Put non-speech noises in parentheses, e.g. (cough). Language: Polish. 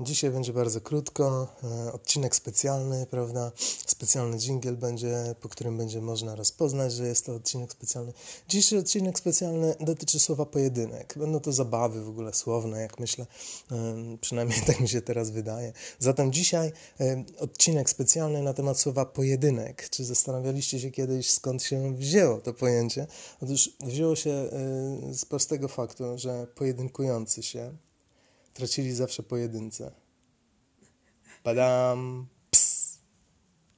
Dzisiaj będzie bardzo krótko, e, odcinek specjalny, prawda? Specjalny dżingiel będzie, po którym będzie można rozpoznać, że jest to odcinek specjalny. Dzisiejszy odcinek specjalny dotyczy słowa pojedynek. Będą to zabawy w ogóle słowne, jak myślę, e, przynajmniej (laughs) tak mi się teraz wydaje. Zatem dzisiaj e, odcinek specjalny na temat słowa pojedynek. Czy zastanawialiście się kiedyś, skąd się wzięło to pojęcie? Otóż wzięło się z prostego faktu, że pojedynkujący się tracili zawsze pojedynce. Badam.